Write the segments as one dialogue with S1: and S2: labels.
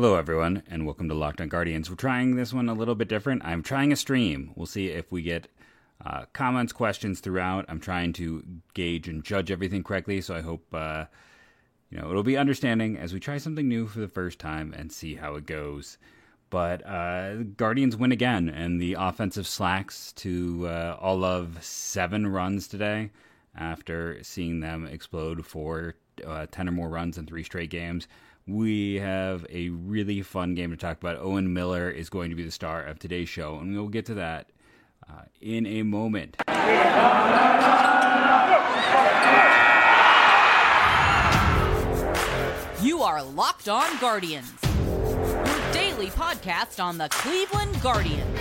S1: Hello, everyone, and welcome to Locked On Guardians. We're trying this one a little bit different. I'm trying a stream. We'll see if we get uh, comments, questions throughout. I'm trying to gauge and judge everything correctly, so I hope uh, you know it'll be understanding as we try something new for the first time and see how it goes. But uh, Guardians win again, and the offensive slacks to uh, all of seven runs today after seeing them explode for uh, 10 or more runs in three straight games. We have a really fun game to talk about. Owen Miller is going to be the star of today's show, and we'll get to that uh, in a moment.
S2: You are Locked On Guardians, your daily podcast on the Cleveland Guardians,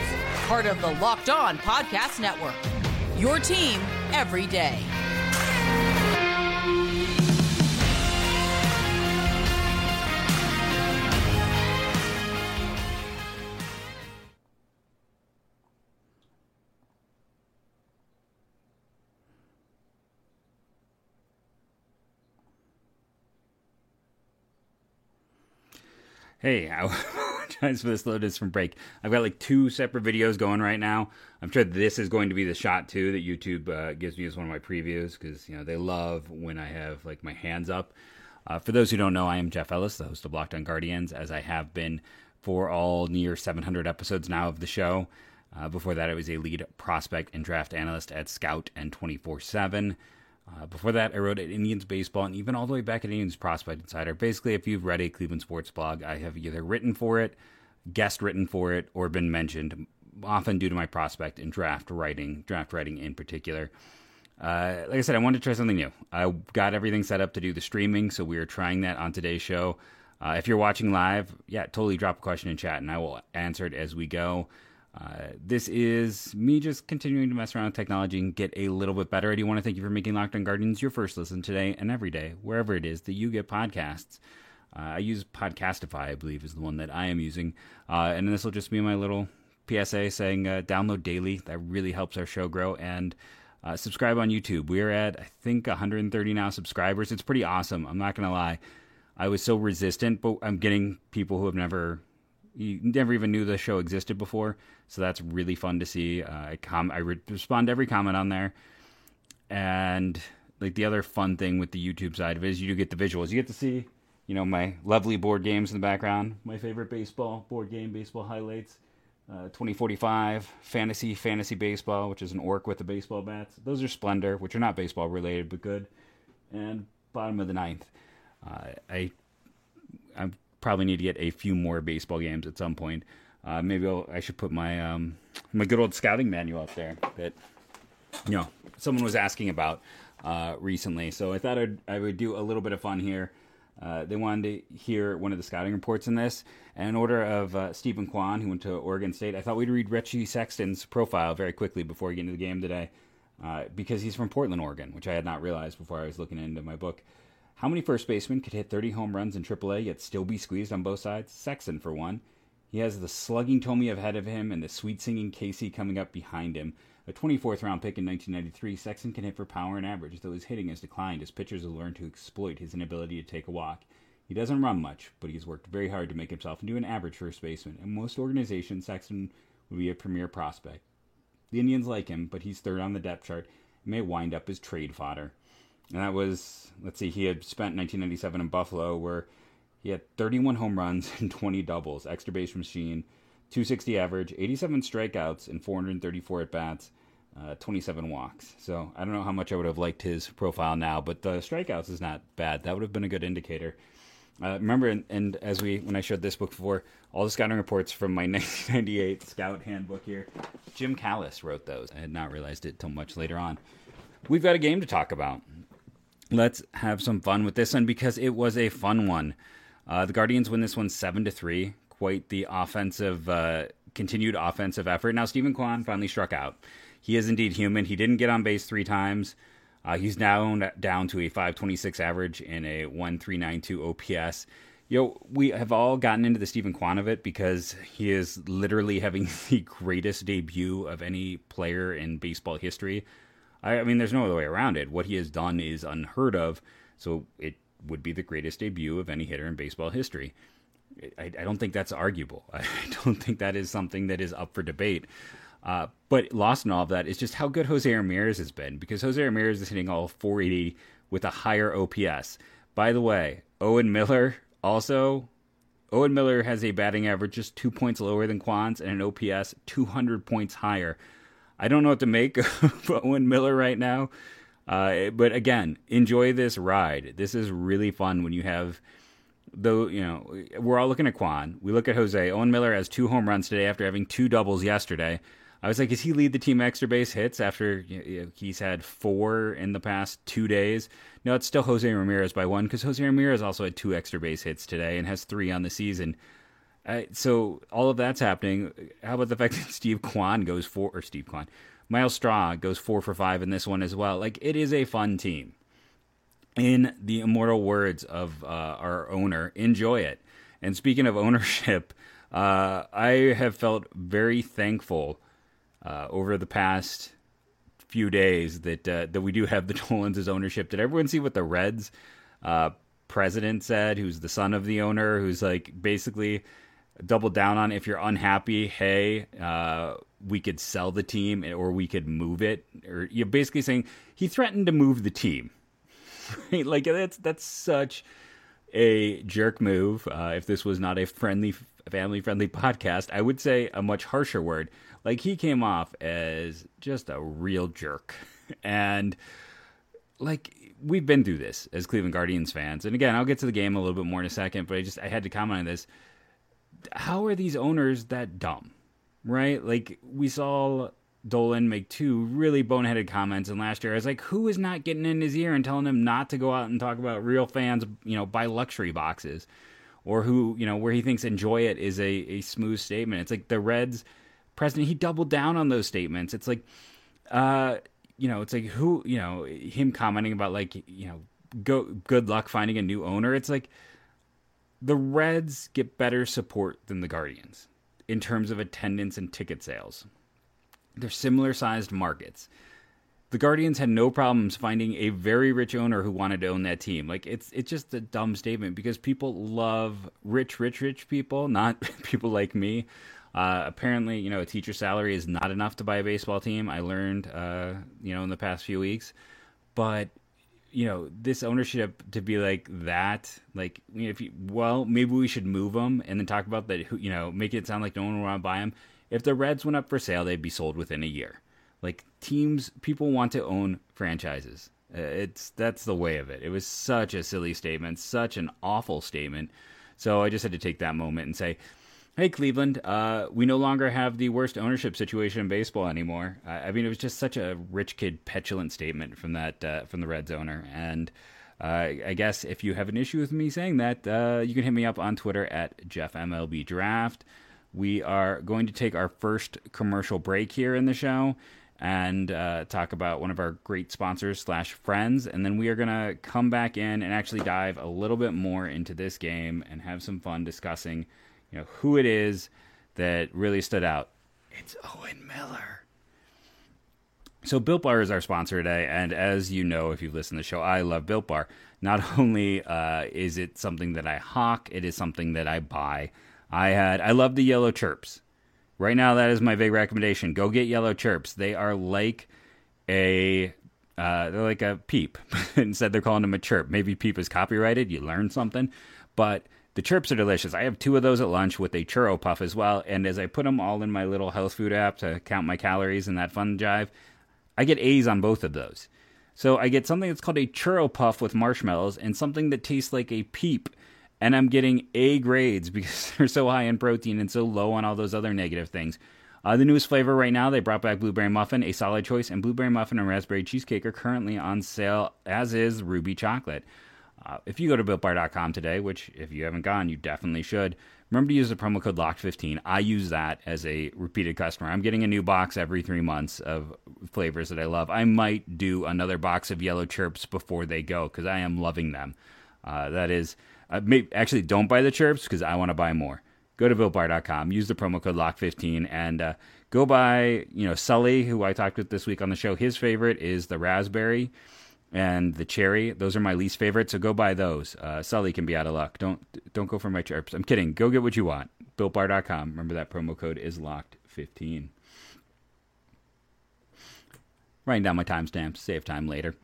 S2: part of the Locked On Podcast Network. Your team every day.
S1: Hey, I apologize for the slowness from break. I've got like two separate videos going right now. I'm sure this is going to be the shot too that YouTube uh, gives me as one of my previews because you know they love when I have like my hands up. Uh, for those who don't know, I am Jeff Ellis, the host of Locked On Guardians, as I have been for all near 700 episodes now of the show. Uh, before that, I was a lead prospect and draft analyst at Scout and 24 7. Uh, before that, I wrote at Indians Baseball and even all the way back at Indians Prospect Insider. Basically, if you've read a Cleveland sports blog, I have either written for it, guest written for it, or been mentioned, often due to my prospect and draft writing, draft writing in particular. Uh, like I said, I wanted to try something new. I got everything set up to do the streaming, so we are trying that on today's show. Uh, if you're watching live, yeah, totally drop a question in chat and I will answer it as we go. Uh, this is me just continuing to mess around with technology and get a little bit better. I do want to thank you for making Locked On Guardians your first listen today and every day, wherever it is that you get podcasts. Uh, I use Podcastify, I believe, is the one that I am using. Uh, and this will just be my little PSA saying uh, download daily. That really helps our show grow. And uh, subscribe on YouTube. We're at, I think, 130 now subscribers. It's pretty awesome. I'm not going to lie. I was so resistant, but I'm getting people who have never you never even knew the show existed before. So that's really fun to see. Uh, I com- I re- respond to every comment on there, and like the other fun thing with the YouTube side of it is you do get the visuals. You get to see, you know, my lovely board games in the background. My favorite baseball board game, baseball highlights. Uh, 2045 fantasy fantasy baseball, which is an orc with the baseball bats. Those are Splendor, which are not baseball related but good. And bottom of the ninth, uh, I I'm probably need to get a few more baseball games at some point. Uh, maybe I'll, i should put my um, my good old scouting manual up there that you know someone was asking about uh, recently. So I thought I'd, I would do a little bit of fun here. Uh, they wanted to hear one of the scouting reports in this. And in order of uh, Steven Kwan, who went to Oregon State, I thought we'd read Richie Sexson's profile very quickly before we get into the game today, uh, because he's from Portland, Oregon, which I had not realized before I was looking into my book. How many first basemen could hit 30 home runs in AAA yet still be squeezed on both sides? Sexson, for one. He has the slugging Tommy ahead of him and the sweet singing Casey coming up behind him. A 24th round pick in 1993, Sexson can hit for power and average, though his hitting has declined as pitchers have learned to exploit his inability to take a walk. He doesn't run much, but he's worked very hard to make himself into an average first baseman. In most organizations, Sexson would be a premier prospect. The Indians like him, but he's third on the depth chart and may wind up as trade fodder. And that was, let's see, he had spent 1997 in Buffalo where he had 31 home runs and 20 doubles, extra base machine, 260 average, 87 strikeouts, and 434 at bats, uh, 27 walks. So I don't know how much I would have liked his profile now, but the strikeouts is not bad. That would have been a good indicator. Uh, remember, and, and, as we when I showed this book before, all the scouting reports from my 1998 Scout Handbook here, Jim Callis wrote those. I had not realized it till much later on. We've got a game to talk about let's have some fun with this one because it was a fun one. Uh, the Guardians win this one seven to three. Quite the offensive, uh, continued offensive effort. Now Steven Kwan finally struck out. He is indeed human. He didn't get on base three times. Uh, he's now down to a 526 average and a 1392 OPS. Know, we have all gotten into the Steven Kwan of it because he is literally having the greatest debut of any player in baseball history. I, I mean, there's no other way around it. What he has done is unheard of, so it would be the greatest debut of any hitter in baseball history. I, I, don't think that's arguable. I don't think that is something that is up for debate. Uh, but lost in all of that is just how good Jose Ramirez has been because Jose Ramirez is hitting all 480 with a higher OPS. By the way, Owen Miller also. Owen Miller has a batting average just two points lower than Kwan's and an OPS 200 points higher. I don't know what to make of Owen Miller right now. Uh, but again, enjoy this ride. This is really fun when you have though you know we're all looking at Kwan. We look at Jose. Owen Miller has two home runs today after having two doubles yesterday. I was like, is he lead the team extra base hits after you know, he's had four in the past two days? No, it's still Jose Ramirez by one because Jose Ramirez also had two extra base hits today and has three on the season. So all of that's happening. How about the fact that Steve Kwan goes four or Steve Kwan, Myles Straw goes four for five in this one as well. Like it is a fun team in the immortal words of uh, our owner, enjoy it. And speaking of ownership, uh, I have felt very thankful uh, over the past few days that uh, that we do have the Dolans ownership. Did everyone see what the Reds uh, president said? Who's the son of the owner? Who's like basically doubled down on if you're unhappy, hey, uh, we could sell the team or we could move it. Or you're basically saying he threatened to move the team? Like that's that's such a jerk move. Uh, if this was not a friendly, family friendly podcast, I would say a much harsher word. Like he came off as just a real jerk, and like we've been through this as Cleveland Guardians fans. And again, I'll get to the game a little bit more in a second, but I just I had to comment on this. How are these owners that dumb? Right? Like we saw Dolan make two really boneheaded comments in last year. I was like, who is not getting in his ear and telling him not to go out and talk about real fans, you know, buy luxury boxes? Or who, you know, where he thinks enjoy it is a, a smooth statement. It's like the Reds president, he doubled down on those statements. It's like, uh, you know, it's like who, you know, him commenting about like, you know, go good luck finding a new owner. It's like the Reds get better support than the Guardians in terms of attendance and ticket sales. They're similar sized markets. The Guardians had no problems finding a very rich owner who wanted to own that team. Like it's it's just a dumb statement because people love rich, rich, rich people, not people like me. Uh, apparently, you know, a teacher's salary is not enough to buy a baseball team. I learned, uh, you know, in the past few weeks. But you know, this ownership to be like that, like, you know, if you, well, maybe we should move them and then talk about that, you know, make it sound like no one will want to buy them. If the Reds went up for sale, they'd be sold within a year. Like teams, people want to own franchises. Uh, it's that's the way of it. It was such a silly statement, such an awful statement. So I just had to take that moment and say, "Hey, Cleveland, uh, we no longer have the worst ownership situation in baseball anymore." I, I mean, it was just such a rich kid petulant statement from that uh, from the Reds owner, and uh, I guess if you have an issue with me saying that, uh, you can hit me up on Twitter at JeffMLB Draft. We are going to take our first commercial break here in the show and uh, talk about one of our great sponsors slash friends, and then we are gonna come back in and actually dive a little bit more into this game and have some fun discussing, you know, who it is that really stood out. It's Owen Miller. So Built Bar is our sponsor today, and as you know, if you've listened to the show, I love Built Bar. Not only uh, is it something that I hawk, it is something that I buy. I had I love the yellow chirps. Right now, that is my big recommendation. Go get yellow chirps. They are like a uh, they're like a peep. Instead, they're calling them a chirp. Maybe peep is copyrighted. You learn something, but the chirps are delicious. I have two of those at lunch with a churro puff as well. And as I put them all in my little health food app to count my calories and that fun jive, I get A's on both of those. So I get something that's called a churro puff with marshmallows and something that tastes like a peep and I'm getting A grades because they're so high in protein and so low on all those other negative things. Uh, the newest flavor right now, they brought back blueberry muffin, a solid choice, and blueberry muffin and raspberry cheesecake are currently on sale, as is ruby chocolate. Uh, if you go to builtbar.com today, which if you haven't gone, you definitely should, remember to use the promo code LOCKED15. I use that as a repeated customer. I'm getting a new box every three months of flavors that I love. I might do another box of yellow chirps before they go because I am loving them. Uh, that is uh, may, actually, don't buy the chirps because I want to buy more. Go to builtbar.com, use the promo code LOCK15, and uh, go buy, you know, Sully, who I talked with this week on the show. His favorite is the raspberry. And the cherry. Those are my least favorite, so go buy those. Uh, Sully can be out of luck. Don't don't go for my chirps. I'm kidding. Go get what you want. BuiltBar.com. Remember that promo code is locked fifteen. Writing down my timestamps, save time later.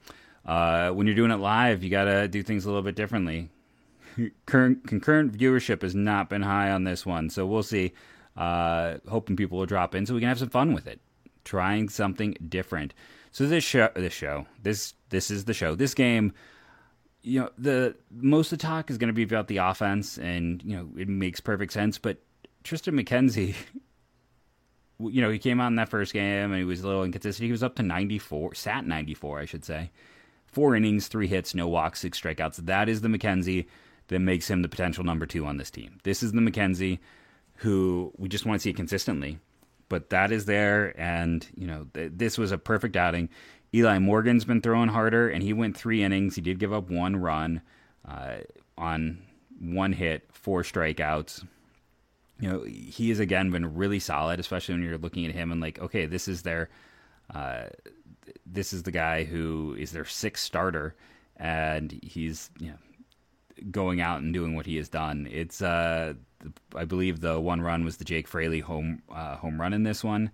S1: Uh, when you're doing it live, you gotta do things a little bit differently. Current, concurrent viewership has not been high on this one, so we'll see. Uh, hoping people will drop in so we can have some fun with it, trying something different. So this show, this show, this this is the show. This game, you know, the most of the talk is going to be about the offense, and you know, it makes perfect sense. But Triston McKenzie, you know, he came out in that first game and he was a little inconsistent. He was up to 94, sat 94, I should say. Four innings, three hits, no walks, six strikeouts. That is the McKenzie that makes him the potential number two on this team. This is the McKenzie who we just want to see consistently. But that is there, and you know th- this was a perfect outing. Eli Morgan's been throwing harder, and he went three innings. He did give up one run uh, on one hit, four strikeouts. You know he has again been really solid, especially when you're looking at him and like, okay, this is their, uh, this is the guy who is their sixth starter, and he's you know going out and doing what he has done. It's uh, I believe the one run was the Jake Fraley home uh, home run in this one.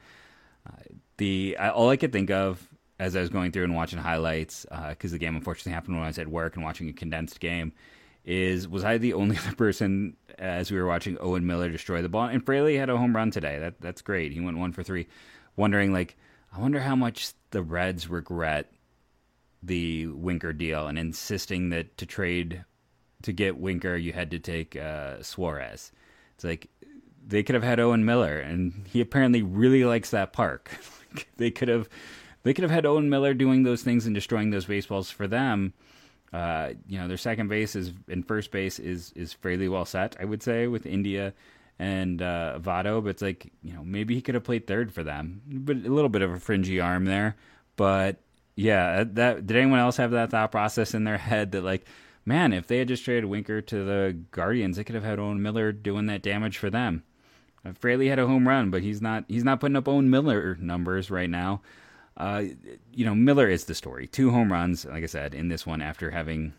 S1: Uh, the all I could think of as I was going through and watching highlights because uh, the game unfortunately happened when I was at work and watching a condensed game. Is was I the only other person as we were watching Owen Miller destroy the ball? And Fraley had a home run today. That that's great. He went one for three. Wondering like I wonder how much the Reds regret the Winker deal and insisting that to trade to get Winker, you had to take uh, Suarez. It's like they could have had Owen Miller, and he apparently really likes that park. they could have they could have had Owen Miller doing those things and destroying those baseballs for them. Uh, you know, their second base is and first base is is fairly well set, I would say, with India and uh, Votto. But it's like you know maybe he could have played third for them, but a little bit of a fringy arm there. But yeah, that did anyone else have that thought process in their head that like man, if they had just traded Winker to the Guardians, they could have had Owen Miller doing that damage for them. Uh, Fraley had a home run, but he's not he's not putting up Owen Miller numbers right now. Uh, you know, Miller is the story. Two home runs, like I said, in this one after having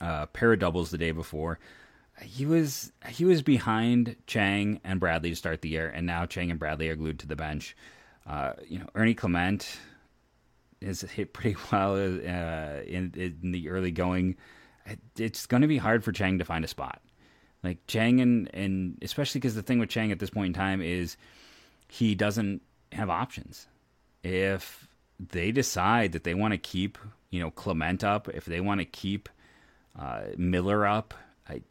S1: uh, pair of doubles the day before. He was he was behind Chang and Bradley to start the year, and now Chang and Bradley are glued to the bench. Uh, you know, Ernie Clement has hit pretty well uh, in, in the early going it's going to be hard for Chang to find a spot. Like Chang and and especially because the thing with Chang at this point in time is he doesn't have options. If they decide that they want to keep you know Clement up, if they want to keep uh, Miller up, I,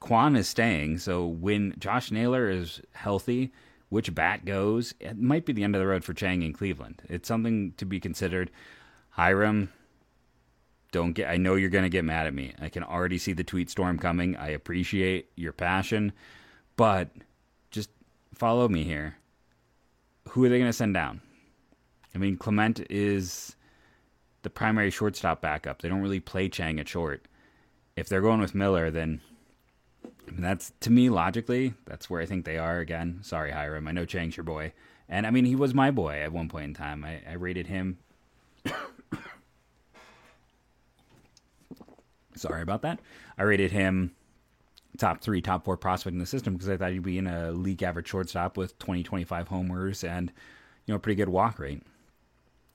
S1: Kwan is staying. So when Josh Naylor is healthy, which bat goes, it might be the end of the road for Chang in Cleveland. It's something to be considered. Hiram, don't get I know you're going to get mad at me. I can already see the tweet storm coming. I appreciate your passion, but just follow me here. Who are they going to send down? I mean, Clement is the primary shortstop backup. They don't really play Chang at short. If they're going with Miller, then I mean, that's to me logically, that's where I think they are again. Sorry, Hiram. I know Chang's your boy. And I mean, he was my boy at one point in time. I, I rated him Sorry about that. I rated him top three, top four prospect in the system because I thought he'd be in a league average shortstop with 20, 25 homers and, you know, a pretty good walk rate.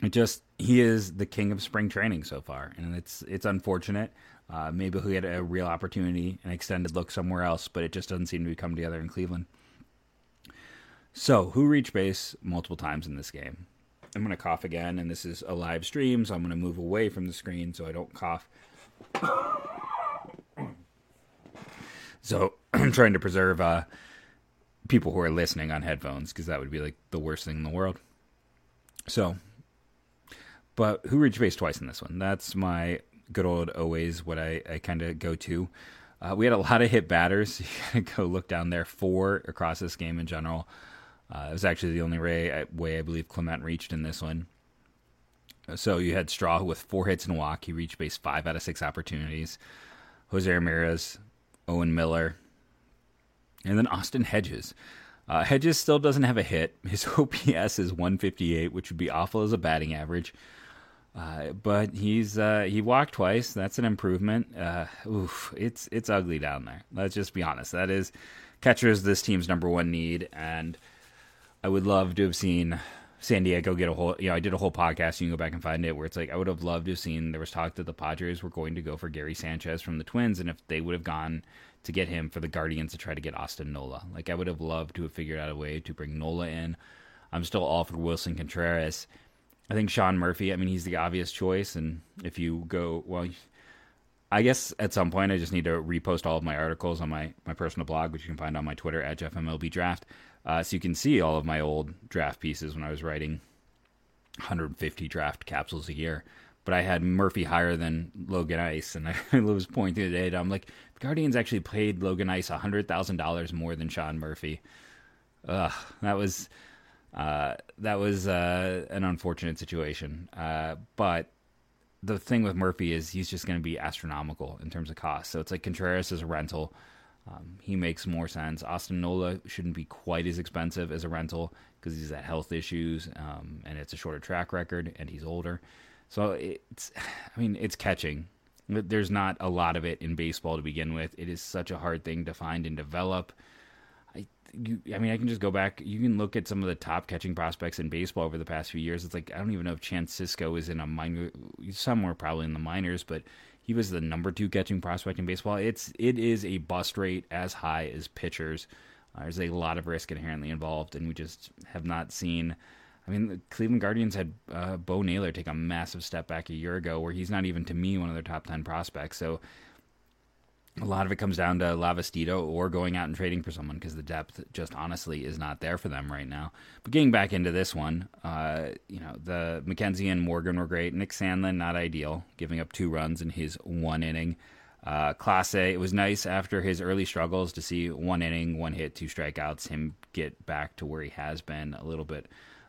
S1: It just, he is the king of spring training so far. And it's, it's unfortunate. Uh, maybe he had a real opportunity, an extended look somewhere else, but it just doesn't seem to be coming together in Cleveland. So, who reached base multiple times in this game? I'm going to cough again, and this is a live stream, so I'm going to move away from the screen so I don't cough so I'm trying to preserve uh, people who are listening on headphones because that would be like the worst thing in the world. So, but who reached base twice in this one? That's my good old always what I, I kind of go to. Uh, we had a lot of hit batters. You gotta go look down there. Four across this game in general. Uh, it was actually the only way I, way I believe Clement reached in this one. So you had Straw with four hits and a walk. He reached base five out of six opportunities. Jose Ramirez, Owen Miller, and then Austin Hedges. Uh, Hedges still doesn't have a hit. His OPS is 158, which would be awful as a batting average. Uh, but he's uh, he walked twice. That's an improvement. Uh, oof, it's it's ugly down there. Let's just be honest. That is catcher is this team's number one need, and I would love to have seen San Diego get a whole. You know, I did a whole podcast. You can go back and find it where it's like I would have loved to have seen. There was talk that the Padres were going to go for Gary Sanchez from the Twins, and if they would have gone to get him for the Guardians to try to get Austin Nola, like I would have loved to have figured out a way to bring Nola in. I'm still all for Willson Contreras I think Sean Murphy, I mean, he's the obvious choice. And if you go, well, I guess at some point I just need to repost all of my articles on my, my personal blog, which you can find on my Twitter at JeffMLB Draft. Uh, so you can see all of my old draft pieces when I was writing 150 draft capsules a year. But I had Murphy higher than Logan Ice, and I was pointing the data. I'm like, the Guardians actually paid Logan Ice $100,000 more than Sean Murphy. Ugh, that was uh, that was uh, an unfortunate situation. Uh, but the thing with Murphy is he's just going to be astronomical in terms of cost. So it's like Contreras is a rental. Um, he makes more sense. Austin Nola shouldn't be quite as expensive as a rental because he's had health issues um, and it's a shorter track record and he's older. So it's, I mean, it's catching. There's not a lot of it in baseball to begin with. It is such a hard thing to find and develop you, I mean, I can just go back. You can look at some of the top catching prospects in baseball over the past few years. It's like I don't even know if Chance Sisco is in a minor, somewhere probably in the minors, but he was the number two catching prospect in baseball. It's it is a bust rate as high as pitchers. Uh, there's a lot of risk inherently involved, and we just have not seen. I mean, the Cleveland Guardians had uh, Bo Naylor take a massive step back a year ago, where he's not even to me one of their top ten prospects. So a lot of it comes down to Lavastida or going out and trading for someone because the depth just honestly is not there for them right now. But getting back into this one, uh, you know, the McKenzie and Morgan were great. Nick Sandlin, not ideal, giving up two runs in his one inning. Uh, A. it was nice after his early struggles to see one inning, one hit, two strikeouts, him get back to where he has been a little bit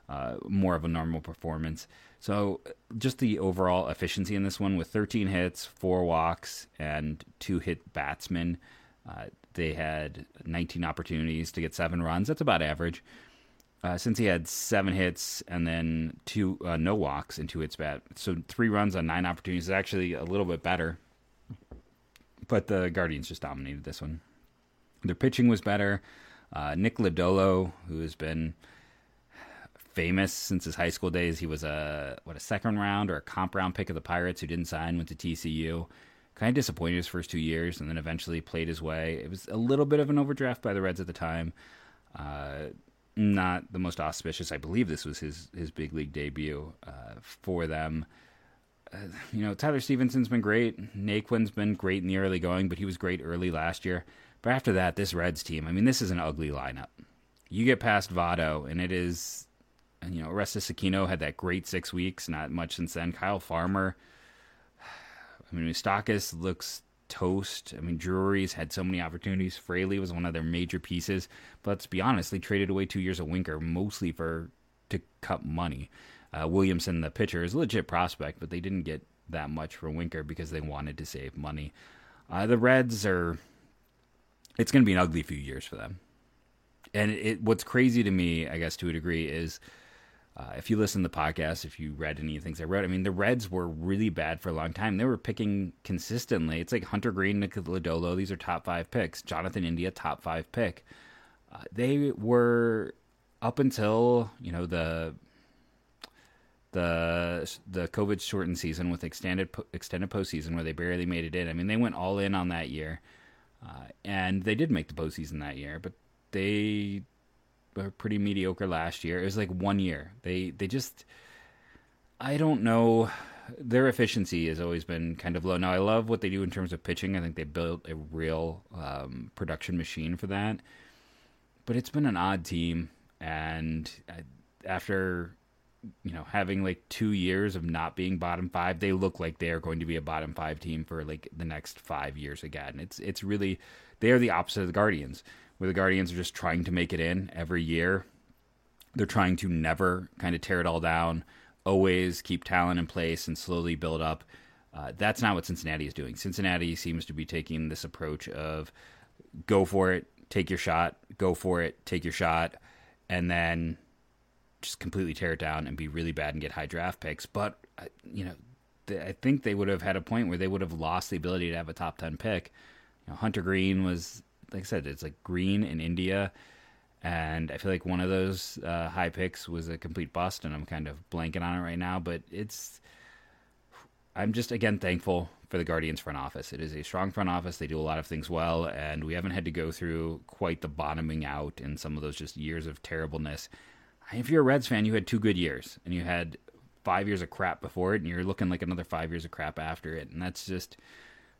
S1: uh, more of a normal performance. So just the overall efficiency in this one with 13 hits, four walks, and two hit batsmen. Uh, they had 19 opportunities to get seven runs. That's about average. Uh, since he had seven hits and then two uh, no walks and two hits bat, so three runs on nine opportunities is actually a little bit better. But the Guardians just dominated this one. Their pitching was better. Uh, Nick Lodolo, who has been famous since his high school days. He was a what a second round or a comp round pick of the Pirates who didn't sign, went to TCU. Kind of disappointed his first two years, and then eventually played his way. It was a little bit of an overdraft by the Reds at the time. Uh, not the most auspicious. I believe this was his his big league debut uh, for them. Uh, you know, Tyler Stephenson's been great. Naquin's been great in the early going, but he was great early last year. But after that, this Reds team, I mean, this is an ugly lineup. You get past Votto, and it is you know, Orestes Aquino had that great six weeks. Not much since then. Kyle Farmer. I mean, Moustakas looks toast. I mean, Drury's had so many opportunities. Fraley was one of their major pieces. But let's be honest, they traded away two years of Winker mostly for to cut money. Uh, Williamson, the pitcher, is a legit prospect, but they didn't get that much for Winker because they wanted to save money. Uh, the Reds are. It's going to be an ugly few years for them. And it, what's crazy to me, I guess, to a degree, is uh, if you listen to the podcast, if you read any of the things I wrote, I mean, the Reds were really bad for a long time. They were picking consistently. It's like Hunter Greene, Nick Lodolo. These are top five picks. Jonathan India, top five pick. Uh, they were up until you know the the the COVID shortened season with extended extended postseason where they barely made it in. I mean, they went all in on that year, uh, and they did make the postseason that year, but they pretty mediocre last year. It was like one year. They they just I don't know. Their efficiency has always been kind of low. Now I love what they do in terms of pitching. I think they built a real um, production machine for that. But it's been an odd team, and after you know having like two years of not being bottom five, they look like they are going to be a bottom five team for like the next five years again. It's it's really they are the opposite of the Guardians where the Guardians are just trying to make it in every year. They're trying to never kind of tear it all down, always keep talent in place and slowly build up. Uh, that's not what Cincinnati is doing. Cincinnati seems to be taking this approach of go for it, take your shot, go for it, take your shot, and then just completely tear it down and be really bad and get high draft picks. But uh, you know, I think they would have had a point where they would have lost the ability to have a top ten pick. You know, Hunter Greene was like I said, it's like Greene in India, and I feel like one of those uh, high picks was a complete bust, and I'm kind of blanking on it right now. But it's I'm just again thankful for the Guardians front office. It is a strong front office. They do a lot of things well, and we haven't had to go through quite the bottoming out in some of those just years of terribleness. If you're a Reds fan, you had two good years, and you had five years of crap before it, and you're looking like another five years of crap after it, and that's just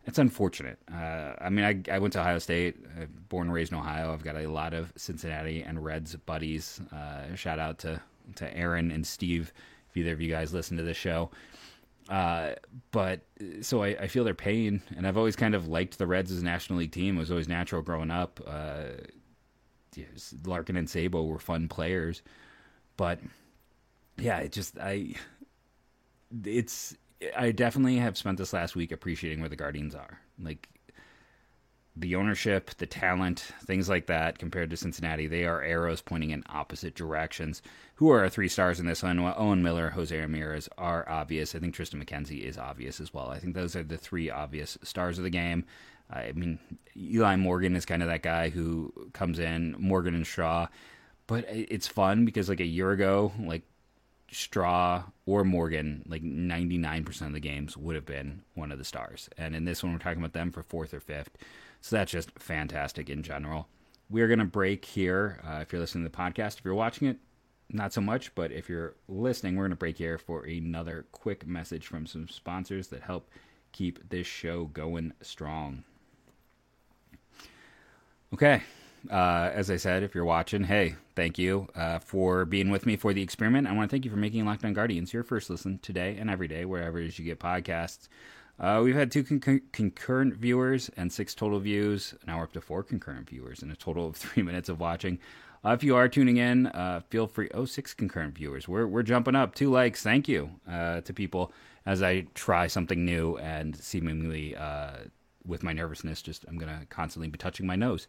S1: it's unfortunate. Uh, I mean, I, I went to Ohio State, uh, born and raised in Ohio. I've got a lot of Cincinnati and Reds buddies. Uh, shout out to to Aaron and Steve, if either of you guys listen to the show. Uh, but so I, I, feel their pain, and I've always kind of liked the Reds as a National League team. It was always natural growing up. Uh, Larkin and Sabo were fun players, but yeah, it just I it's I definitely have spent this last week appreciating where the Guardians are. Like the ownership, the talent, things like that compared to Cincinnati, they are arrows pointing in opposite directions. Who are our three stars in this one? Well, Owen Miller, Jose Ramirez are obvious. I think Triston McKenzie is obvious as well. I think those are the three obvious stars of the game. I mean, Eli Morgan is kind of that guy who comes in, Morgan and Shaw. But it's fun because like a year ago, like Straw or Morgan, like 99% of the games would have been one of the stars. And in this one, we're talking about them for fourth or fifth. So that's just fantastic in general. We're going to break here. Uh, if you're listening to the podcast, if you're watching it, not so much, but if you're listening, we're going to break here for another quick message from some sponsors that help keep this show going strong. Okay, uh, as I said, if you're watching, hey, thank you uh, for being with me for the experiment. I want to thank you for making Locked On Guardians your first listen today and every day, wherever it is you get podcasts. Uh, we've had two con- concurrent viewers and six total views. Now we're up to four concurrent viewers and a total of three minutes of watching. Uh, if you are tuning in, uh, feel free. Oh, six concurrent viewers. We're we're jumping up. Two likes. Thank you uh, to people as I try something new and seemingly with my nervousness, just I'm gonna constantly be touching my nose.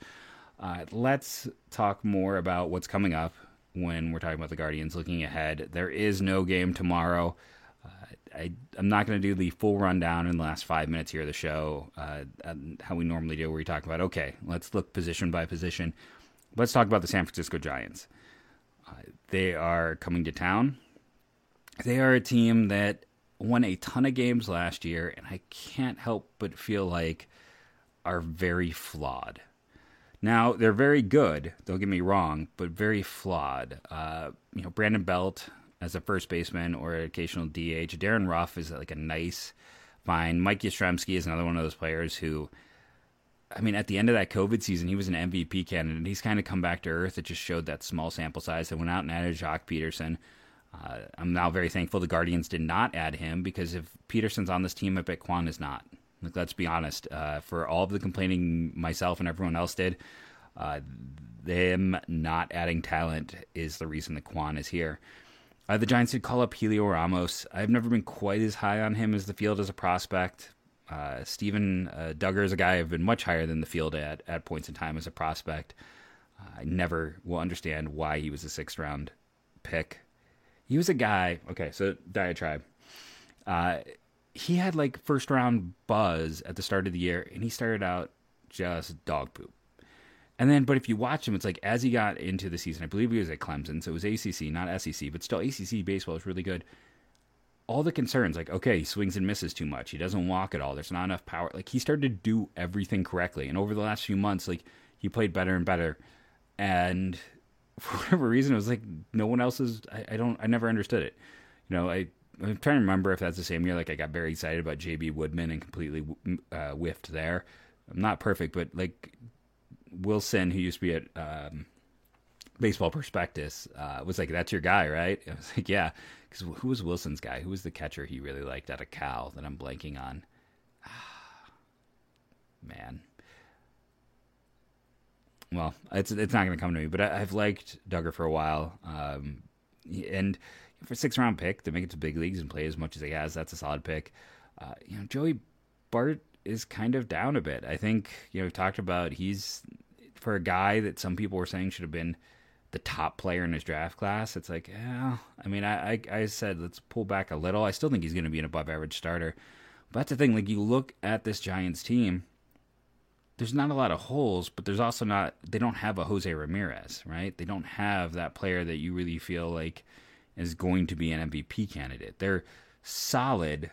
S1: Uh, let's talk more about what's coming up when we're talking about the Guardians. Looking ahead, there is no game tomorrow. Uh, I, am not going to do the full rundown in the last five minutes here of the show, uh, how we normally do, where we talk about, okay, let's look position by position. Let's talk about the San Francisco Giants. Uh, they are coming to town. They are a team that won a ton of games last year, and I can't help but feel like are very flawed. Now they're very good. Don't get me wrong, but very flawed. Uh, you know, Brandon Belt as a first baseman or an occasional DH. Darin Ruf is like a nice, fine. Mike Yastrzemski is another one of those players who, I mean, at the end of that COVID season, he was an MVP candidate. He's kind of come back to earth. It just showed that small sample size. They went out and added Joc Pederson. Uh, I'm now very thankful the Guardians did not add him because if Pederson's on this team, I bet Kwan is not. Like, let's be honest. Uh, for all of the complaining myself and everyone else did, uh, them not adding talent is the reason that Kwan is here. Uh, the Giants did call up Heliot Ramos. I've never been quite as high on him as the field as a prospect. Uh, Steven uh, Duggar is a guy I've been much higher than the field at at points in time as a prospect. I never will understand why he was a sixth round pick. He was a guy. Okay, so diatribe. He had like first round buzz at the start of the year, and he started out just dog poop. And then, but if you watch him, it's like as he got into the season, I believe he was at Clemson, so it was ACC, not SEC, but still ACC baseball is really good. All the concerns, like okay, he swings and misses too much, he doesn't walk at all, there's not enough power. Like he started to do everything correctly, and over the last few months, like he played better and better. And for whatever reason, it was like no one else is. I, I don't. I never understood it. You know, I I'm trying to remember if that's the same year. Like I got very excited about JB Woodman and completely uh, whiffed there. I'm not perfect, but like Wilson, who used to be at um, Baseball Prospectus, uh, was like, "That's your guy, right?" I was like, "Yeah," because who was Wilson's guy? Who was the catcher he really liked out of Cal that I'm blanking on? Man. Well, it's it's not going to come to me, but I, have liked Duggar for a while, um, and for six round pick to make it to big leagues and play as much as he has, that's a solid pick. Uh, you know, Joey Bart is kind of down a bit. I think you know we've talked about he's for a guy that some people were saying should have been the top player in his draft class. It's like, yeah, I mean, I, I, I said let's pull back a little. I still think he's going to be an above average starter. But that's the thing. Like you look at this Giants team, there's not a lot of holes, but there's also not. They don't have a Jose Ramirez, right? They don't have that player that you really feel like is going to be an MVP candidate. They're solid,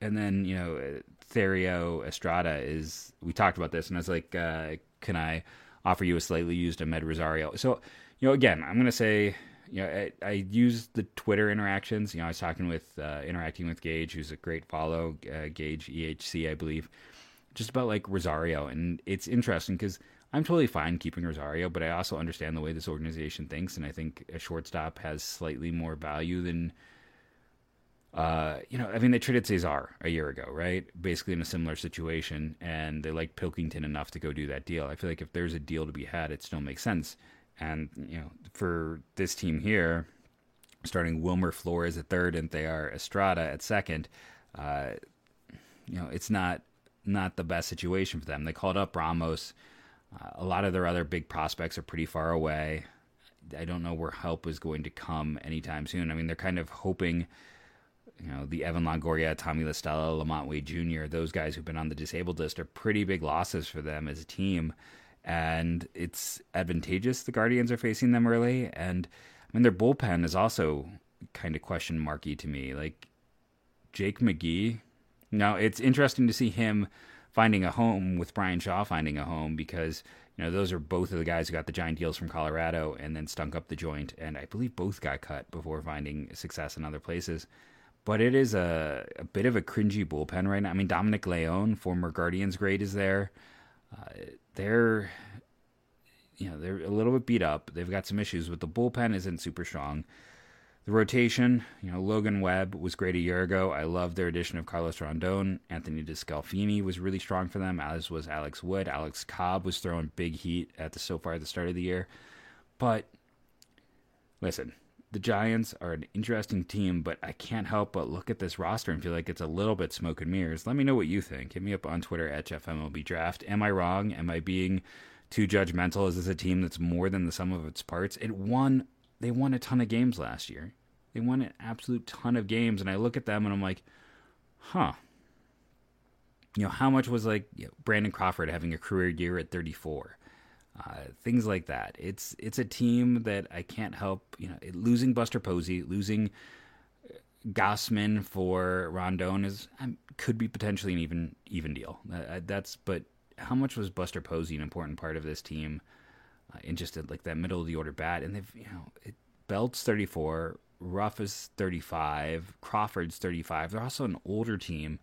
S1: and then you know Thairo Estrada is. We talked about this, and I was like, uh, can I? offer you a slightly used Amed Rosario. So, you know, again, I'm to say, you know, I, I use the Twitter interactions. You know, I was talking with, uh, interacting with Gage, who's a great follow, uh, Gage EHC, I believe, just about like Rosario. And it's interesting because I'm totally fine keeping Rosario, but I also understand the way this organization thinks. And I think a shortstop has slightly more value than uh, you know, I mean, they traded Cesar a year ago, right? Basically in a similar situation, and they like Pilkington enough to go do that deal. I feel like if there's a deal to be had, it still makes sense. And you know, for this team here, starting Wilmer Flores at third and Thairo Estrada at second, uh, you know, it's not not the best situation for them. They called up Ramos. Uh, a lot of their other big prospects are pretty far away. I don't know where help is going to come anytime soon. I mean, they're kind of hoping you know, the Evan Longoria, Tommy La Stella, LaMonte Wade Jr., those guys who've been on the disabled list are pretty big losses for them as a team. And it's advantageous the Guardians are facing them early. And I mean, their bullpen is also kind of question marky to me. Like Jake McGee. Now, it's interesting to see him finding a home with Bryan Shaw finding a home because, you know, those are both of the guys who got the giant deals from Colorado and then stunk up the joint. And I believe both got cut before finding success in other places but it is a, a bit of a cringy bullpen right now. I mean, Dominic Leone, former Guardians great, is there. Uh, they're, you know, they're a little bit beat up. They've got some issues, but the bullpen isn't super strong. The rotation, you know, Logan Webb was great a year ago. I love their addition of Carlos Rodón. Anthony DeSclafani was really strong for them, as was Alex Wood. Alex Cobb was throwing big heat at the so far at the start of the year. But listen, the Giants are an interesting team, but I can't help but look at this roster and feel like it's a little bit smoke and mirrors. Let me know what you think. Hit me up on Twitter at JeffMLB Draft. Am I wrong? Am I being too judgmental? Is this a team that's more than the sum of its parts? It won. They won a ton of games last year. They won an absolute ton of games, and I look at them and I'm like, huh. You know, how much was like you know, Brandon Crawford having a career year at 34? Uh, things like that. It's it's a team that I can't help. You know, losing Buster Posey, losing uh, Gausman for Rodón is um, could be potentially an even even deal. Uh, uh, that's but how much was Buster Posey an important part of this team? Uh, in just uh, like that middle of the order bat, and they've you know it, Belt's 34, Ruf is 35, Crawford's 35. They're also an older team,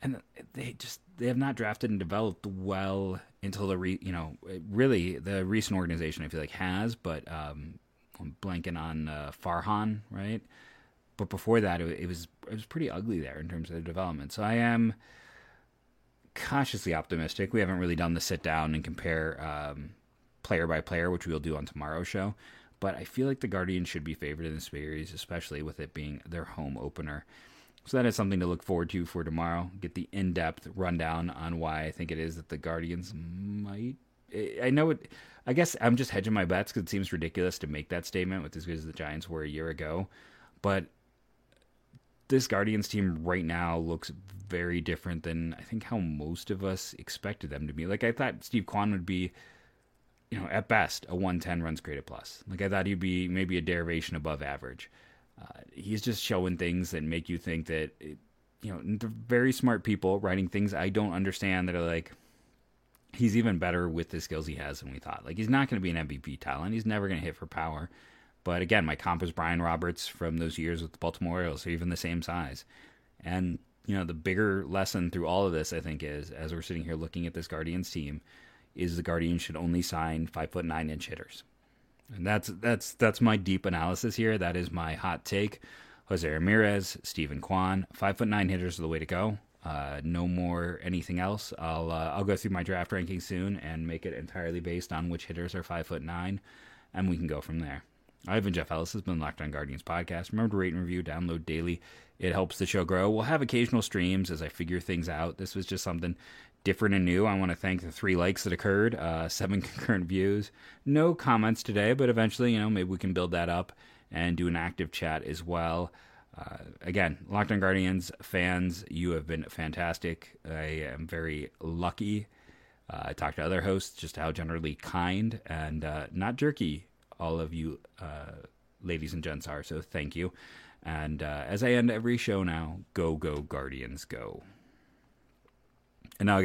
S1: and they just they have not drafted and developed well until the re, you know really the recent organization I feel like has, but um, I'm blanking on uh, Farhan right, but before that it, it was it was pretty ugly there in terms of the development. So I am cautiously optimistic. We haven't really done the sit down and compare um, player by player, which we'll do on tomorrow's show. But I feel like the Guardians should be favored in this series, especially with it being their home opener. So that is something to look forward to for tomorrow. Get the in-depth rundown on why I think it is that the Guardians might. I know it. I guess I'm just hedging my bets because it seems ridiculous to make that statement with as good as the Giants were a year ago. But this Guardians team right now looks very different than I think how most of us expected them to be. Like I thought Steve Kwan would be, you know, at best a 110 runs created plus. Like I thought he'd be maybe a derivation above average. Uh, he's just showing things that make you think that, it, you know, very smart people writing things I don't understand that are like, he's even better with the skills he has than we thought. Like, he's not going to be an MVP talent. He's never going to hit for power. But again, my comp is Brian Roberts from those years with the Baltimore Orioles. They're even the same size. And, you know, the bigger lesson through all of this, I think, is as we're sitting here looking at this Guardians team, is the Guardians should only sign five foot nine inch hitters. And that's that's that's my deep analysis here. That is my hot take. Jose Ramirez, Steven Kwan, five foot nine hitters are the way to go. Uh, no more anything else. I'll uh, I'll go through my draft ranking soon and make it entirely based on which hitters are five foot nine, and we can go from there. Ivan Jeff Ellis has been Locked On Guardians podcast. Remember to rate and review, download daily. It helps the show grow. We'll have occasional streams as I figure things out. This was just something different and new. I want to thank the three likes that occurred, uh, seven concurrent views, no comments today, but eventually, you know, maybe we can build that up and do an active chat as well. Uh, again, Locked On Guardians fans, you have been fantastic. I am very lucky. Uh, I talked to other hosts just how generally kind and uh, not jerky all of you uh, ladies and gents are. So thank you. And uh, as I end every show now, go, go, Guardians, go.